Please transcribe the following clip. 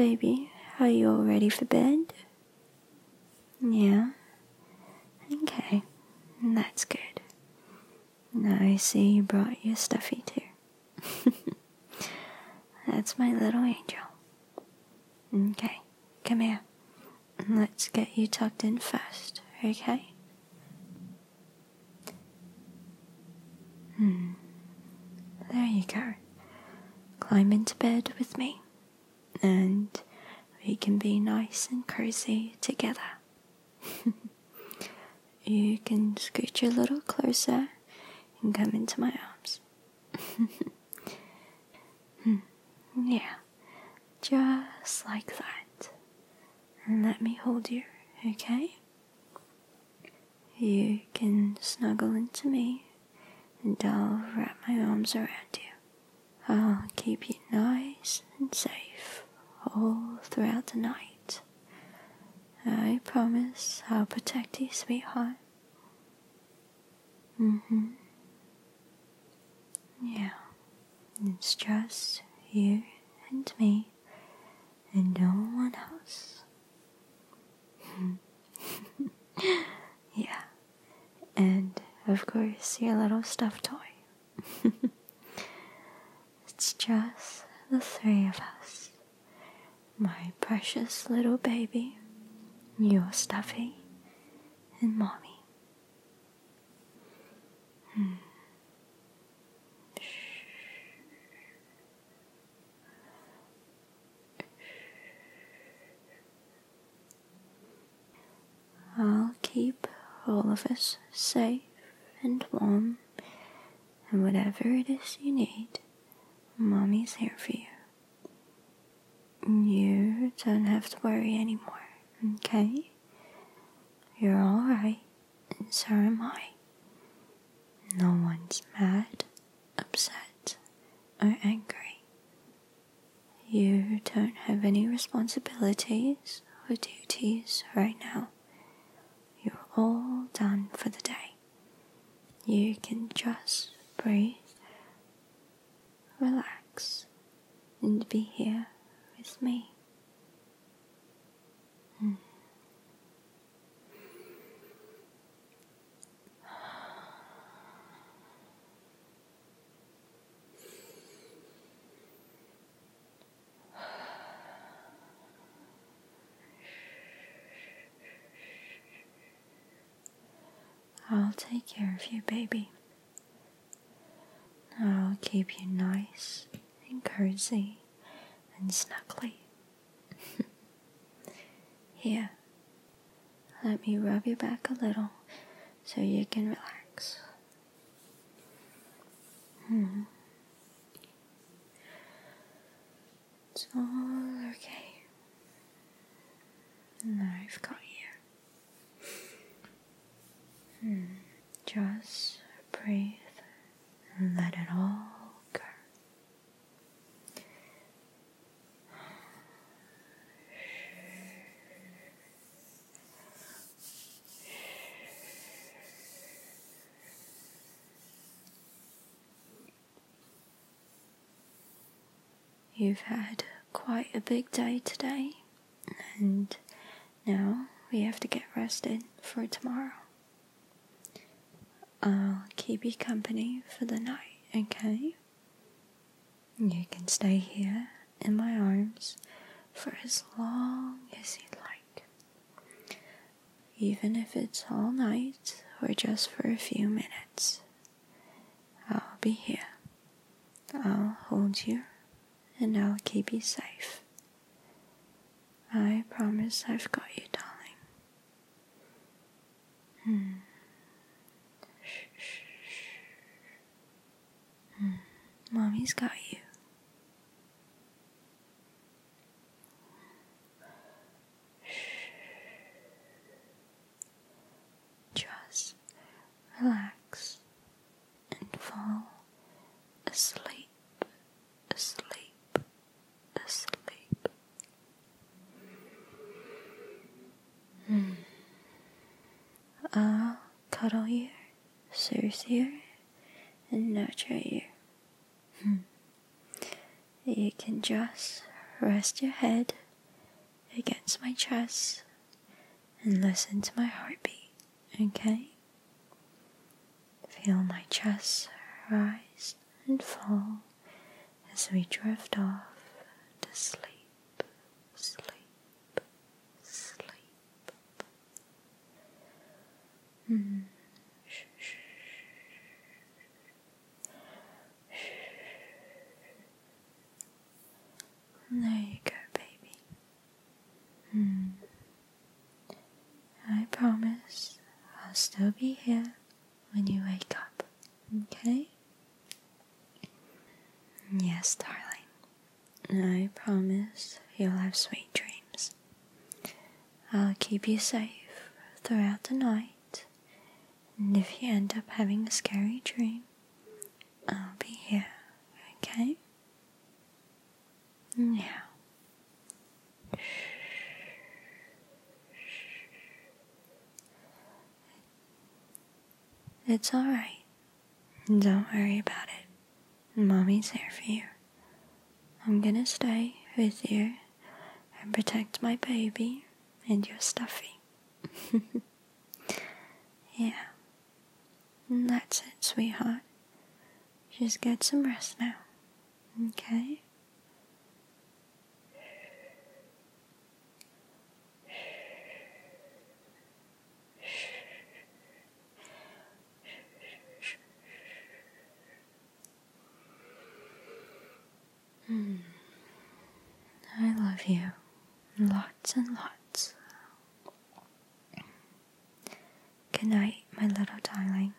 baby, are you all ready for bed? Yeah? Okay, that's good. I see you brought your stuffy too. that's my little angel. Okay, come here. Let's get you tucked in first, okay? Hmm. There you go. Climb into bed with me, and we can be nice and cozy together. you can scoot a little closer and come into my arms. Yeah, just like that. And let me hold you, okay? You can snuggle into me and I'll wrap my arms around you. I'll keep you nice and safe throughout the night. I promise I'll protect you, sweetheart. Mm hmm. Yeah, it's just you and me and no one else. yeah, and of course, your little stuffed toy. it's just the three of us. My precious little baby, your stuffy, and mommy. Hmm. I'll keep all of us safe and warm, and whatever it is you need, Mommy's here for you. You don't have to worry anymore, okay? You're alright, and so am I. No one's mad, upset, or angry. You don't have any responsibilities or duties right now. You're all done for the day. You can just breathe, relax, and be here with me. I'll take care of you, baby. I'll keep you nice and cozy and snuggly. Here, let me rub your back a little so you can relax. Hmm. It's all okay. I've got you. Hmm. Just breathe and let it all go. You've had quite a big day today, and now we have to get rested for tomorrow. I'll keep you company for the night, okay? You can stay here in my arms for as long as you'd like. Even if it's all night or just for a few minutes, I'll be here. I'll hold you and I'll keep you safe. I promise I've got you, darling. Hmm. Shh. Hmm. Mommy's got you. Just relax and fall asleep, asleep, asleep. Hmm. I'll cuddle you, soothe you, and nurture you. Hmm. You can just rest your head against my chest and listen to my heartbeat, okay? Feel my chest rise and fall as we drift off to sleep, sleep, sleep. Mm. Shh, shh, shh. There you go, baby. Hmm. I promise I'll still be here when you wake up, okay? Yes, darling. I promise you'll have sweet dreams. I'll keep you safe throughout the night, and if you end up having a scary dream, I'll be here, okay? Now. It's alright. Don't worry about it. Mommy's here for you. I'm gonna stay with you and protect my baby and your stuffy. yeah. And that's it, sweetheart. Just get some rest now. Okay? lots and lots. Good night, my little darling.